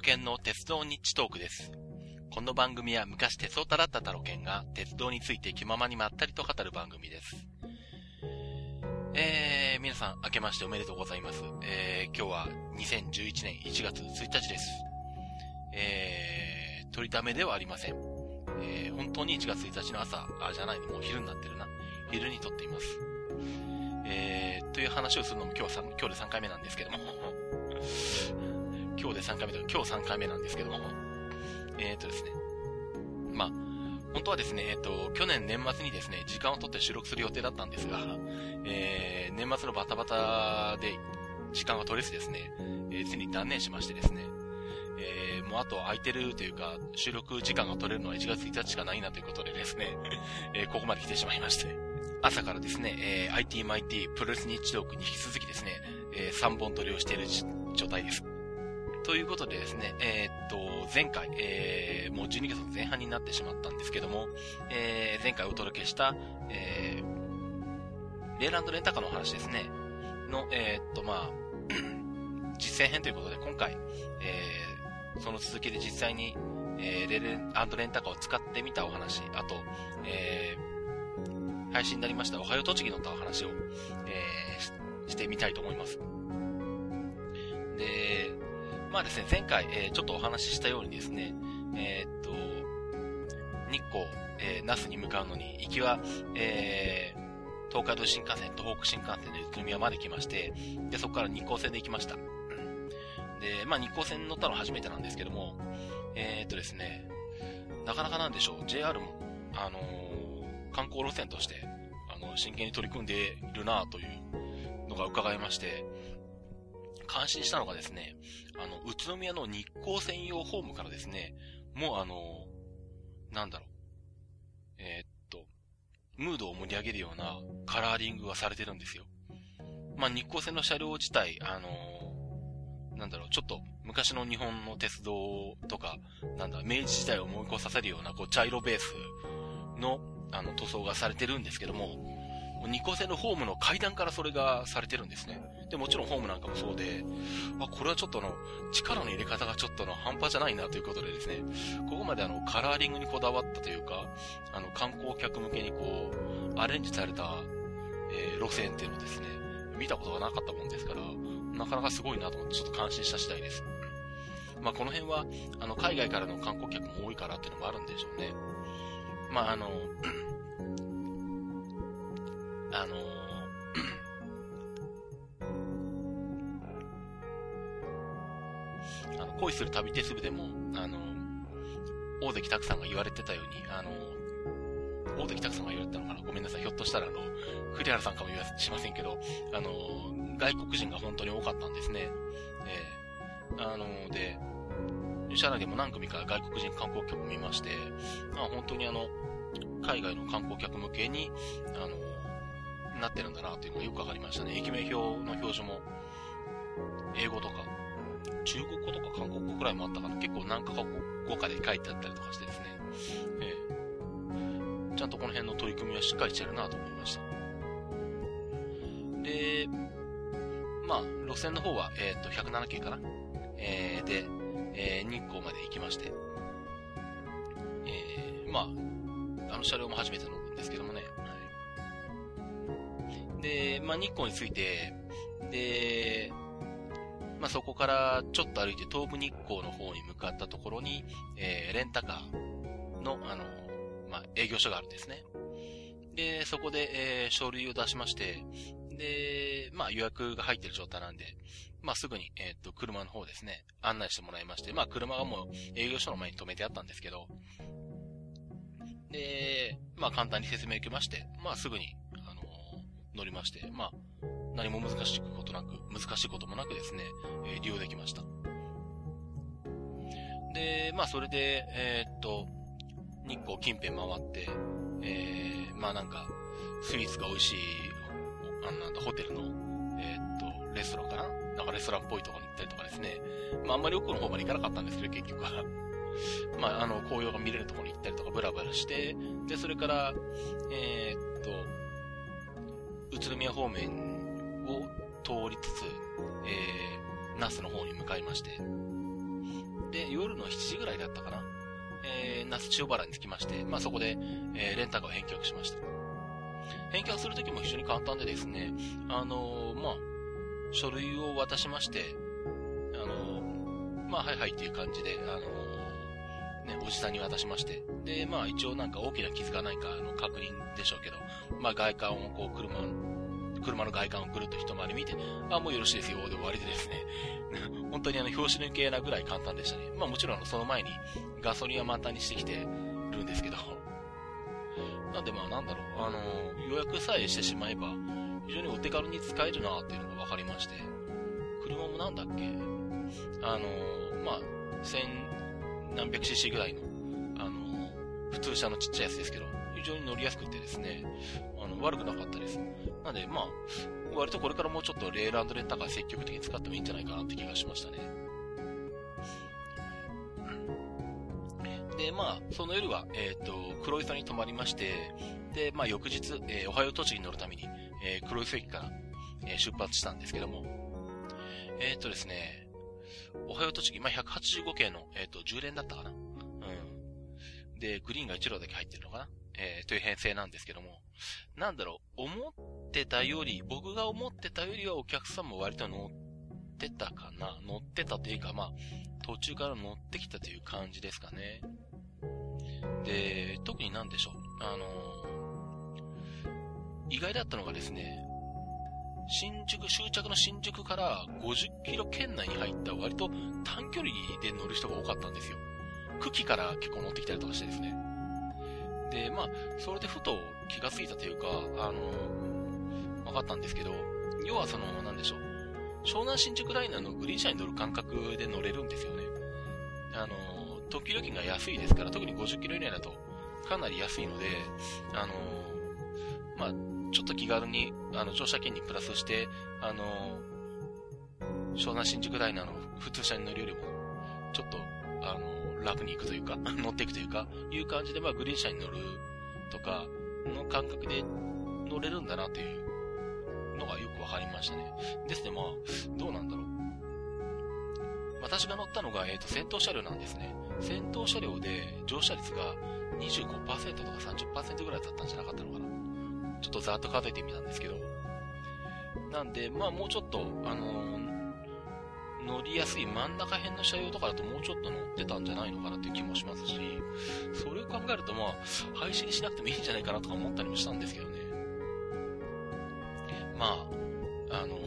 タロケンの鉄道日地トークです。この番組は昔鉄オタだったタロケンが鉄道について気ままにまったりと語る番組です。えー、皆さん明けましておめでとうございます。えー、今日は2011年1月1日です。えー、取りためではありません。えー、本当に1月1日の朝、あ、じゃない、もう昼になってるな。昼に撮っています。えー、という話をするのも今日は今日で3回目なんですけども。で3回目と今日3回目なんですけども。えーとですね。まあ、本当はですね、えっ、と、去年年末にですね、時間を取って収録する予定だったんですが、えー、年末のバタバタで時間が取れずですね、えー、ついに断念しましてですね、えー、もうあと空いてるというか、収録時間が取れるのは1月1日しかないなということでですね、えー、ここまで来てしまいまして、朝からですね、えー、IT マイティプロレス日トークに引き続きですね、えー、3本撮りをしている状態です。ということでですね、えー、っと、前回、えー、もう12月の前半になってしまったんですけども、えー、前回お届けした、えー、レーランドレンタカーの話ですね、の、えー、っと、まあ、実践編ということで、今回、えー、その続きで実際に、えー、レーランドレンタカーを使ってみたお話、あと、えー、配信になりました、おはよう栃木のお話を、えー、してみたいと思います。で、まあですね、前回、えー、ちょっとお話ししたようにですね、えー、っと、日光、えー、那須に向かうのに、行きは、えー、東海道新幹線、東北新幹線で宇都宮まで来まして、で、そこから日光線で行きました。で、まあ日光線に乗ったのは初めてなんですけども、えー、っとですね、なかなかなんでしょう、JR も、あのー、観光路線として、あの、真剣に取り組んでいるなというのが伺いまして、感心したのがですね、あの、宇都宮の日光専用ホームからですね、もうあの、なんだろう、えー、っと、ムードを盛り上げるようなカラーリングがされてるんですよ。まあ、日光線の車両自体、あのなんだろう、ちょっと昔の日本の鉄道とか、なんだ、明治時代を思い起こさせるような、こう、茶色ベースの、あの、塗装がされてるんですけども、日光線のホームの階段からそれがされてるんですね。で、もちろんホームなんかもそうで、あ、これはちょっとの、力の入れ方がちょっとの半端じゃないなということでですね、ここまであの、カラーリングにこだわったというか、あの、観光客向けにこう、アレンジされた、えー、路線っていうのをですね、見たことがなかったもんですから、なかなかすごいなと思ってちょっと感心した次第です。まあ、この辺は、あの、海外からの観光客も多いからっていうのもあるんでしょうね。まあ、あの、あのー、あの、恋する旅鉄部でも、あの、大関拓さんが言われてたように、あの、大関拓さんが言われてたのかな？ごめんなさい。ひょっとしたら、あの、栗原さんかも言わしませんけど、あの、外国人が本当に多かったんですね。えー、あの、で、車内でも何組か外国人観光客を見まして、まあ本当にあの、海外の観光客向けに、あの、なってるんだなっていうのがよくわかりましたね。駅名表の表示も、英語とか、中国語とか韓国語くらいもあったかな。結構何カ国語かで書いてあったりとかしてですね。ええ、ちゃんとこの辺の取り組みはしっかりしてるなと思いました。で、まあ、路線の方は、えっ、ー、と、107系かな。えー、で、えー、日光まで行きまして。えー、まあ、あの車両も初めて乗るんですけどもね。で、まあ、日光について、で、まあ、そこからちょっと歩いて東武日光の方に向かったところに、えー、レンタカーの、あの、まあ、営業所があるんですね。で、そこで、えー、書類を出しまして、で、まあ、予約が入ってる状態なんで、まあ、すぐに、えっ、と、車の方ですね、案内してもらいまして、まあ、車がもう営業所の前に止めてあったんですけど、で、まあ、簡単に説明を受けまして、まあ、すぐに、乗りまして、まあ、何も難しいことなく、難しいこともなくですね、えー、利用できました。で、まあ、それで、えー、っと、日光近辺回って、えー、まあなんか、スイーツが美味しい、あのなんだ、ホテルの、えー、っと、レストランかな？なんかレストランっぽいところに行ったりとかですね。まあ、あんまり奥の方まで行かなかったんですけど、結局は。まあ、あの、紅葉が見れるところに行ったりとか、ブラブラして、で、それから、えー、っ、宇都宮方面を通りつつ、えー、那須の方に向かいまして。で、夜の7時ぐらいだったかな。えー、那須千代原に着きまして、まあ、そこで、えー、レンタカーを返却しました。返却するときも非常に簡単でですね、あのー、まあ、書類を渡しまして、あの、まあ、はいはいっていう感じで、あの、ね、おじさんに渡しまして、で、まあ、一応なんか大きな傷がないか、あの、確認でしょうけど、まあ、外観をこう、車、車の外観をぐるっと一回り見て、あ、もうよろしいですよ、で終わりでですね、本当にあの、表紙抜けなぐらい簡単でしたね。まあ、もちろんその前に、ガソリンは満タンにしてきてるんですけど、なんでまあなんだろう、あの予約さえしてしまえば、非常にお手軽に使えるなっていうのが分かりまして、車もなんだっけ、あのまあ、何百 cc ぐらいの、あの普通車のちっちゃいやつですけど、非常に乗りやすくてですね、あの、悪くなかったです。なんで、まあ、割とこれからもうちょっとレールレンタカー積極的に使ってもいいんじゃないかなって気がしましたね。で、まあ、その夜は、えっ、ー、と、黒磯に泊まりまして、で、まあ、翌日、えー、おはよう栃木に乗るために、えー、黒磯駅から、え、出発したんですけども、えっ、とですね、おはよう栃木、ま、185系の、えっ、ー、と、10連だったかな。うん。で、グリーンが1両だけ入ってるのかな。えー、という編成なんですけども、なんだろう、思ってたより、僕が思ってたよりはお客さんも割と乗ってたかな。乗ってたというか、まあ、途中から乗ってきたという感じですかね。で、特になんでしょう。あのー、意外だったのがですね、新宿、終着の新宿から50キロ圏内に入った割と短距離で乗る人が多かったんですよ。久喜から結構乗ってきたりとかしてですね。で、まあ、それでふと気がついたというか、あのー、分かったんですけど、要はその、なんでしょう。湘南新宿ライナーのグリーン車に乗る感覚で乗れるんですよね。あのー特急料金が安いですから、特に50キロ以内だとかなり安いので、あのまあ、ちょっと気軽に、あの、乗車券にプラスして、あの湘南新宿ライナーの普通車に乗るよりも、ちょっと、あの楽に行くというか、乗っていくというか、いう感じで、まあ、グリーン車に乗るとか、の感覚で乗れるんだなというのがよくわかりましたね。ですね、まあ、どうなんだろう。私が乗ったのが、えっ、ー、と、先頭車両なんですね。先頭車両で乗車率が25%とか30%ぐらいだったんじゃなかったのかな。ちょっとざっと数えてみたんですけど。なんで、まあもうちょっと、あのー、乗りやすい真ん中辺の車両とかだともうちょっと乗ってたんじゃないのかなっていう気もしますし、それを考えるとまあ、廃止にしなくてもいいんじゃないかなとか思ったりもしたんですけどね。まあ、あのー、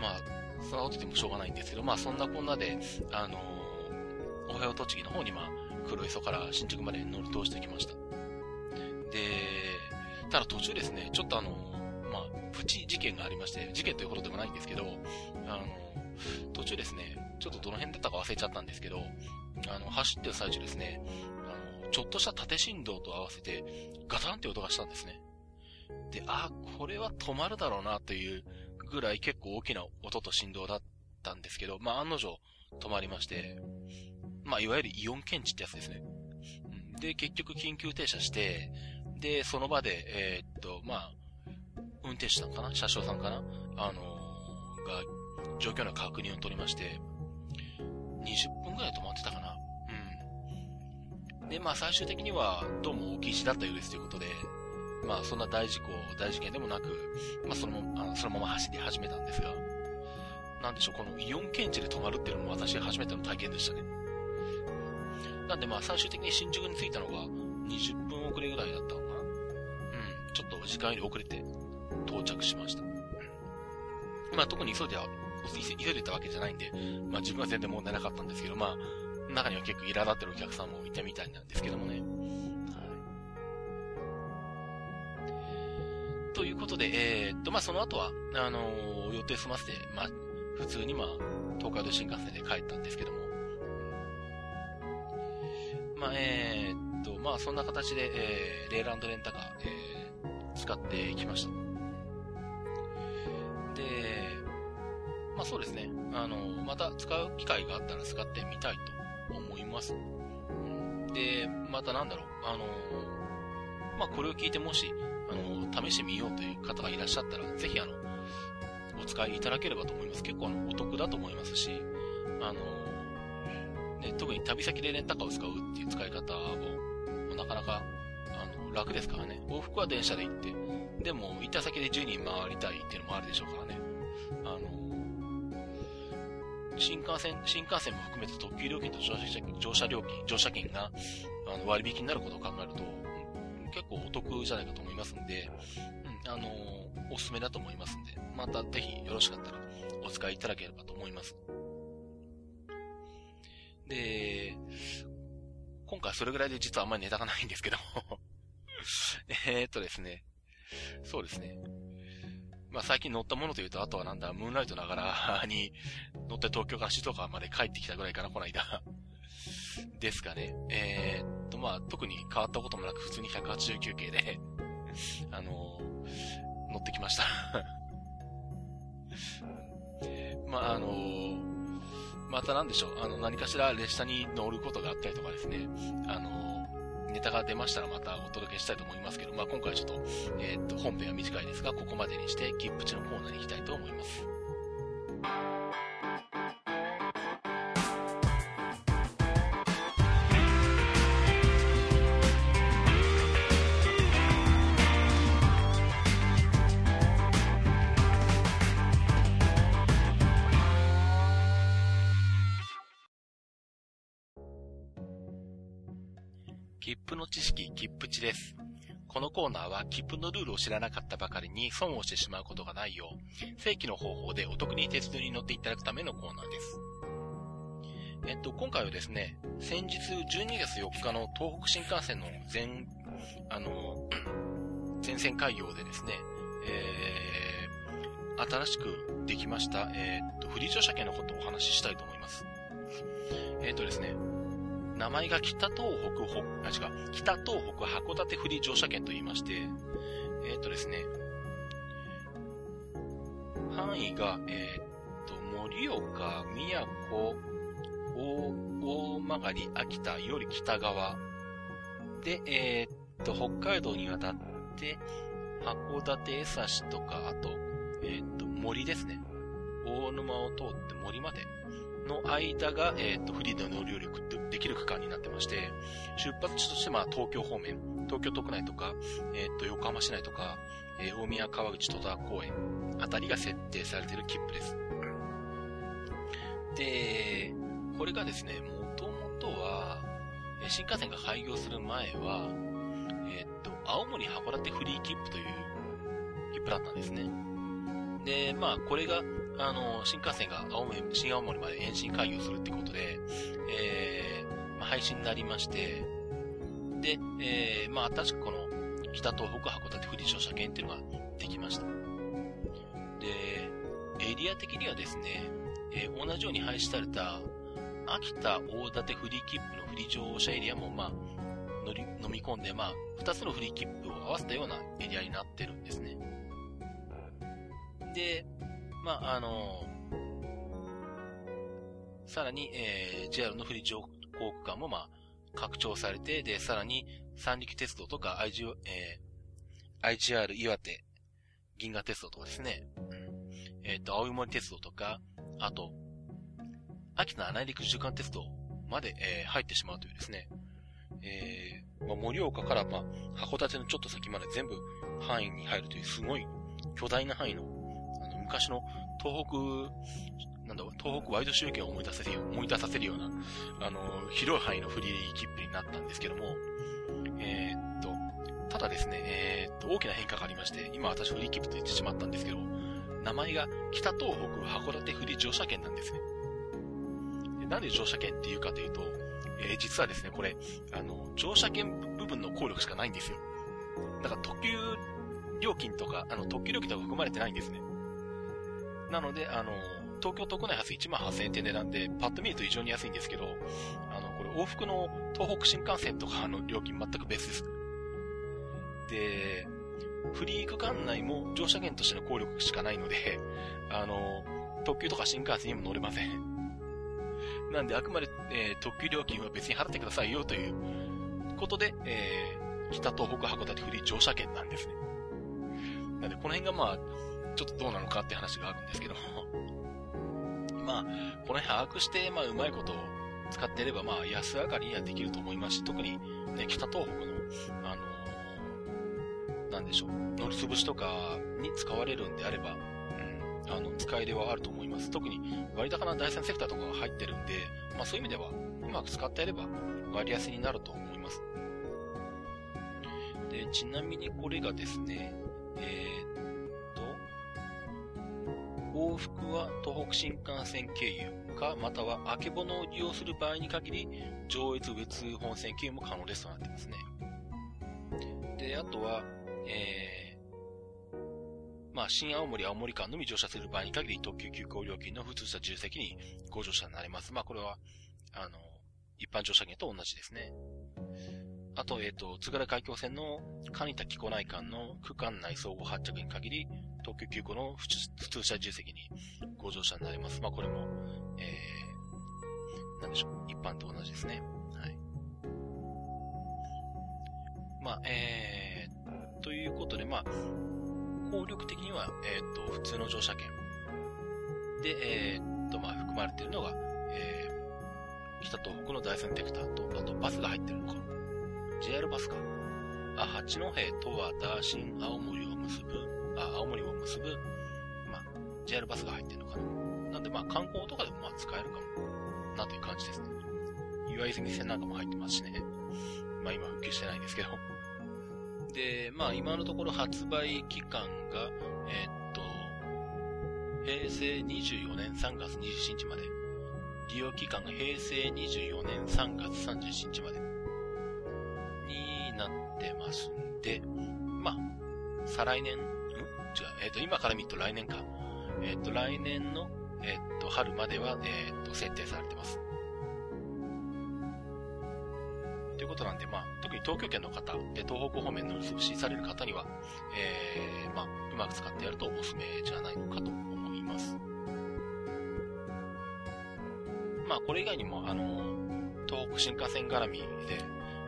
まあ、そんなこと言ってもしょうがないんですけど、まあそんなこんなで、あのー、おはよう栃木の方にまあ、黒磯から新宿まで乗り通してきました。ただ途中ですね、ちょっとあの、まあ、プチ事件がありまして、事件ということでもないんですけど、あの、途中ですね、ちょっとどの辺だったか忘れちゃったんですけど、あの、走ってる最中ですね、あの、ちょっとした縦振動と合わせて、ガタンって音がしたんですね。で、あ、これは止まるだろうなというぐらい結構大きな音と振動だったんですけど、まあ案の定止まりまして、まあいわゆるイオン検知ってやつですね。で、結局緊急停車して、で、その場で、えー、っと、まあ、運転手さんかな？車掌さんかな？あのー、が、状況の確認を取りまして、20分くらい止まってたかな？うん。で、まあ最終的には、どうも大きい死だったようですということで、まあそんな大事故、大事件でもなく、まあそのあのそのまま走り始めたんですが、なんでしょう、このイオン検知で止まるっていうのも私が初めての体験でしたね。なんでまあ最終的に新宿に着いたのが20分遅れぐらいだった。ちょっと時間より遅れて到着しました。まあ特に急いで、急いでたわけじゃないんで、まあ自分は全然問題なかったんですけど、まあ中には結構苛立ってるお客さんもいたみたいなんですけどもね。ということで、えー、っと、まあ、その後は、あのー、予定済ませて、まあ、普通にまあ、東海道新幹線で帰ったんですけども、まあ、えー、っと、まあ、そんな形で、えー、レーランドレンタカー、えー、使ってきました。で、まあそうですね、あの、また使う機会があったら使ってみたいと思います。で、またなんだろう、あの、まあこれを聞いてもし、あの、試してみようという方がいらっしゃったら、ぜひあの、お使いいただければと思います。結構あの、お得だと思いますし、あの、ね、特に旅先でレンタカーを使うっていう使い方も、なかなか、楽ですからね。往復は電車で行って、でも、行った先で10人回りたいっていうのもあるでしょうからね。あの、新幹線、新幹線も含めて特急料金と乗車乗車料金、乗車金があの割引になることを考えると、結構お得じゃないかと思いますんで、うん、あのおすすめだと思いますんで、またぜひよろしかったらお使いいただければと思います。で、今回それぐらいで実はあんまりネタがないんですけど えっとですね、そうですね。まあ最近乗ったものというと、あとはなんだ、ムーンライトながらに乗って東京から静岡まで帰ってきたぐらいかな、この間。ですかね。えー、っと、まあ特に変わったこともなく普通に189系で あのー、乗ってきました。まああのー、またなんでしょう、あの何かしら列車に乗ることがあったりとかですね、あのネタが出ましたらまたお届けしたいと思いますけど、まあ、今回はちょっと、えー、っと、本編は短いですが、ここまでにして、キップチのコーナーに行きたいと思います。切符の知識、切符値です。このコーナーは切符のルールを知らなかったばかりに損をしてしまうことがないよう、正規の方法でお得に鉄道に乗っていただくためのコーナーです。えっと、今回はですね、先日12月4日の東北新幹線の全、あの、全線開業でですね、えー、新しくできました、えー、っと、フリー乗車券のことをお話ししたいと思います。えー、っとですね、名前が北東北、あ、違う、北東北函館フリー乗車券と言いまして、えっ、とですね、範囲が、えっ、と、盛岡、宮古、大、曲、秋田より北側。で、えっ、と、北海道に渡って、函館江差とか、あと、えっ、と、森ですね。大沼を通って森まで。の間が、えっ、と、フリーでの乗り降りできる区間になってまして、出発地としてまあ東京方面、東京都区内とか、えっ、と、横浜市内とか、えー、大宮川口戸田公園あたりが設定されている切符です。で、これがですね、もともとは、新幹線が開業する前は、えっ、と、青森函館フリー切符という切符だったんですね。で、まあ、これが、あの、新幹線が青森、新青森まで延伸開業するってことで、えー、まあ、配信になりまして、で、えー、まあ、新しくこの、北東北函館フリー乗車券っていうのができました。で、エリア的にはですね、えー、同じように廃止された、秋田大館フリー切符のフリー乗車エリアも、まあ、乗り、飲み込んで、まあ、二つのフリー切符を合わせたようなエリアになってるんですね。で、まあ、あのさらに、えー、JR のフリー乗航区間も、まあ、拡張されて、で、さらに、三陸鉄道とか IG、えー、IGR 岩手、銀河鉄道とかですね、うん、えっ、ー、と、青森鉄道とか、あと、秋田内陸縦貫鉄道まで、えー、入ってしまうというですね、えー、まあ、盛岡から、まあ、函館のちょっと先まで全部範囲に入るというすごい巨大な範囲の昔の東北、なんだ、東北ワイド集権を思い出させる、思い出させるような、あの、広い範囲のフリー切符になったんですけども、えー、っと、ただですね、えー、っと、大きな変化がありまして、今私フリー切符と言ってしまったんですけど、名前が北東北函館フリー乗車券なんですね。でなんで乗車券っていうかというと、えー、実はですね、これ、あの、乗車券部分の効力しかないんですよ。だから特急料金とか、あの、特急料金とか含まれてないんですね。なので、あの、東京都内発1万8000円って値段で、パッと見ると異常に安いんですけど、あの、これ往復の東北新幹線とかの料金全く別です。で、フリー区間内も乗車券としての効力しかないので、あの、特急とか新幹線にも乗れません。なんで、あくまで、えー、特急料金は別に払ってくださいよということで、えー、北東北函館フリー乗車券なんですね。なんで、この辺がまあ、ちょっとどうなのかって話があるんですけども。まあ、この辺把握して、まあ、うまいことを使っていれば、まあ、安上がりにはできると思いますし、特に、ね、北東北の、あのー、なんでしょう、乗り潰しとかに使われるんであれば、うん、あの、使い入れはあると思います。特に、割高な第三セクターとかが入ってるんで、まあ、そういう意味では、うまく使ってやれば、割安になると思います。で、ちなみにこれがですね、えー、往復は東北新幹線経由か、またはあけぼのを利用する場合に限り、上越宇通本線経由も可能ですとなってますね。で、あとは、えー、まあ、新青森、青森間のみ乗車する場合に限り、特急急行料金の普通車重席にご乗車になれます。まあ、これは、あの、一般乗車券と同じですね。あと、えっ、ー、と、津軽海峡線の蟹田木古内間の区間内相互発着に限り、東京急行の普通車重席にご乗車になります。まあ、これも、えー、なんでしょう、一般と同じですね。はい。まあ、えー、ということで、まあ、効力的には、えっ、ー、と、普通の乗車券で、えー、っと、まあ、含まれているのが、えー、北東北の第三テクターと、あとバスが入ってるのか。JR バスか。あ、八戸、十和田、新青森を結ぶ、あ、青森を結ぶ、まあ、JR バスが入ってるのかな。なんでまあ観光とかでもまあ使えるかも、なという感じですね。岩泉線なんかも入ってますしね。まあ今復旧してないんですけど。で、まあ今のところ発売期間が、えー、っと、平成24年3月27日まで。利用期間が平成24年3月31日までにな。ってますんで、まあ、再来年、違う、えっ、ー、と、今から見ると来年か。えっ、ー、と、来年の、えっ、ー、と、春までは、えっ、と、設定されてます。ということなんで、まあ、特に東京圏の方、で東北方面の通信される方には、えー、まあ、うまく使ってやるとおすすめじゃないのかと思います。まあ、これ以外にも、あの、東北新幹線絡みで、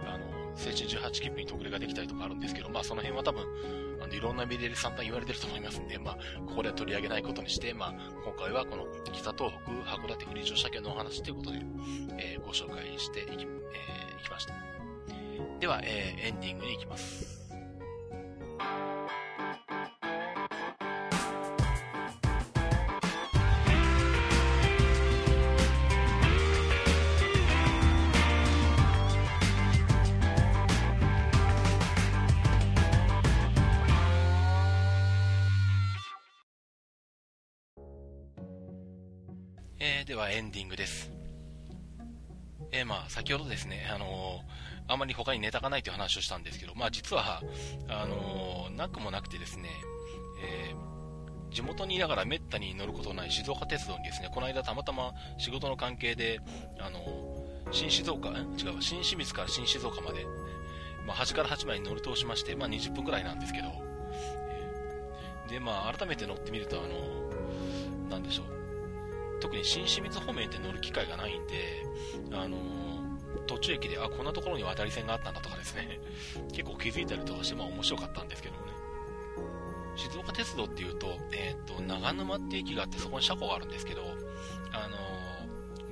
あの、青春18切符に特例ができたりとかあるんですけど、まあその辺は多分、あのいろんなメディアで散々言われてると思いますんで、まあ、ここでは取り上げないことにして、まあ、今回はこの北東北函館フリー乗車券のお話ということで、えー、ご紹介していき、えー、いきました。では、えー、エンディングに行きます。ディングです。えー、まあ、先ほどですね、あのー、あまり他にネタがないという話をしたんですけど、まあ実は、あのー、なくもなくてですね、えー、地元にいながらめったに乗ることのない静岡鉄道にですね、この間たまたま仕事の関係で、あの新静岡、違う、新清水から新静岡まで、まあ端から端まで乗り通しまして、まあ20分くらいなんですけど、で、まあ改めて乗ってみると、あのなんでしょう、特に新清水方面って乗る機会がないんで、あの、途中駅で、あ、こんなところに渡り線があったんだとかですね、結構気づいたりとかして、まあ面白かったんですけどもね。静岡鉄道っていうと、えっ、ー、と、長沼って駅があって、そこに車庫があるんですけど、あの、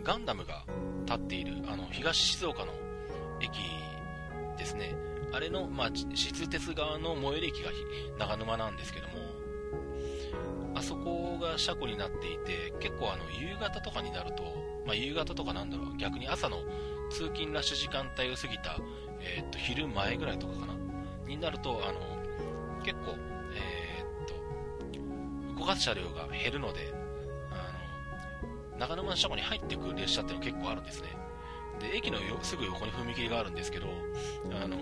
ガンダムが立っている、あの、東静岡の駅ですね。あれの、まあ、静鉄側の最寄り駅が長沼なんですけども、あそこが車庫になっていて、結構あの、夕方とかになると、まあ、夕方とかなんだろう、逆に朝の通勤ラッシュ時間帯を過ぎた、えー、っと、昼前ぐらいとかかな、になると、あの、結構、えー、っと、動かす車両が減るので、あの、長沼の車庫に入ってくる列車っていうのが結構あるんですね。で、駅のすぐ横に踏切があるんですけど、あの、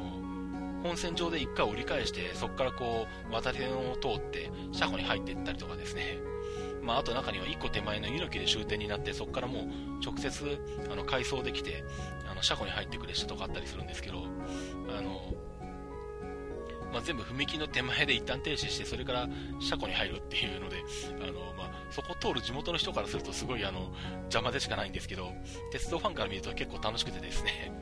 本線上で一回折り返して、そこからこう、渡り線を通って、車庫に入っていったりとかですね。まあ、あと中には1個手前の猪木で終点になって、そこからもう直接、あの、回送できて、あの、車庫に入ってくる人とかあったりするんですけど、あの、まあ、全部踏切の手前で一旦停止して、それから車庫に入るっていうので、あの、まあ、そこを通る地元の人からするとすごいあの、邪魔でしかないんですけど、鉄道ファンから見ると結構楽しくてですね、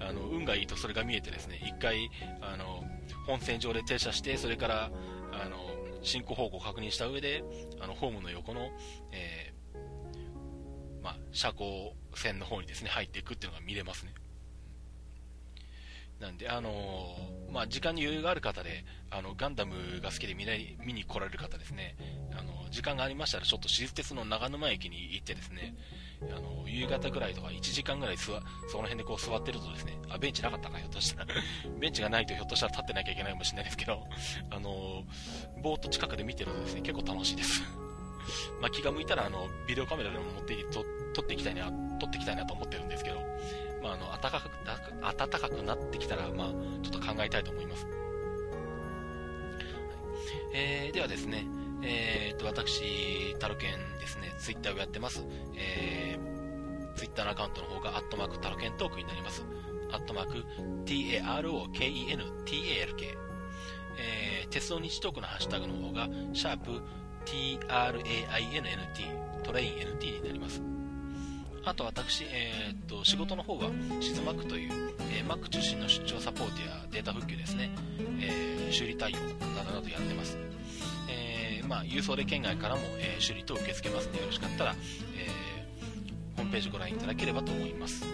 あの、運がいいとそれが見えてですね、1回、あの、本線上で停車して、それから、あの、進行方向を確認した上で、あの、ホームの横の、えー、まあ、車高線の方にですね、入っていくっていうのが見れますね。なんで、あのー、まあ、時間に余裕がある方で、あの、ガンダムが好きで見ない見に来られる方ですね、あの、時間がありましたら、ちょっと私立鉄の長沼駅に行ってですね、あの、夕方ぐらいとか1時間ぐらいその辺でこう座ってるとですね、あ、ベンチなかったか、ひょっとしたら。ベンチがないとひょっとしたら立ってなきゃいけないかもしれないですけど、あの、ぼーっと近くで見てるとですね、結構楽しいです。まあ、気が向いたら、あの、ビデオカメラでも持って撮っていきたいな、撮っていきたいなと思ってるんですけど、まあ、あの、暖かく、暖かくなってきたら、まあ、ちょっと考えたいと思います。はい、えー、ではですね、えー、と、私、タロケンですね、ツイッターをやってます。えー、ツイッターのアカウントの方が、アットマークタロケントークになります。アットマーク、t-a-r-o-k-e-n-t-a-l-k。えー、鉄道日トークのハッシュタグの方が、シャープ t-r-a-i-n-n-t、トレイン NT になります。あと私、えー、っと、仕事の方は、シズマックという、えー、Mac 中心の出張サポートやデータ復旧ですね、えー、修理対応などなどやってます。えまあ、郵送で県外からも、え、修理等受け付けますので、よろしかったら、え、ホームページご覧いただければと思います。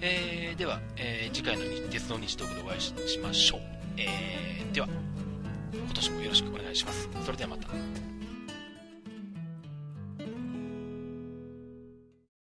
え、では、え、次回の日鉄道日トークでお会いしましょう。え、では、今年もよろしくお願いします。それではまた。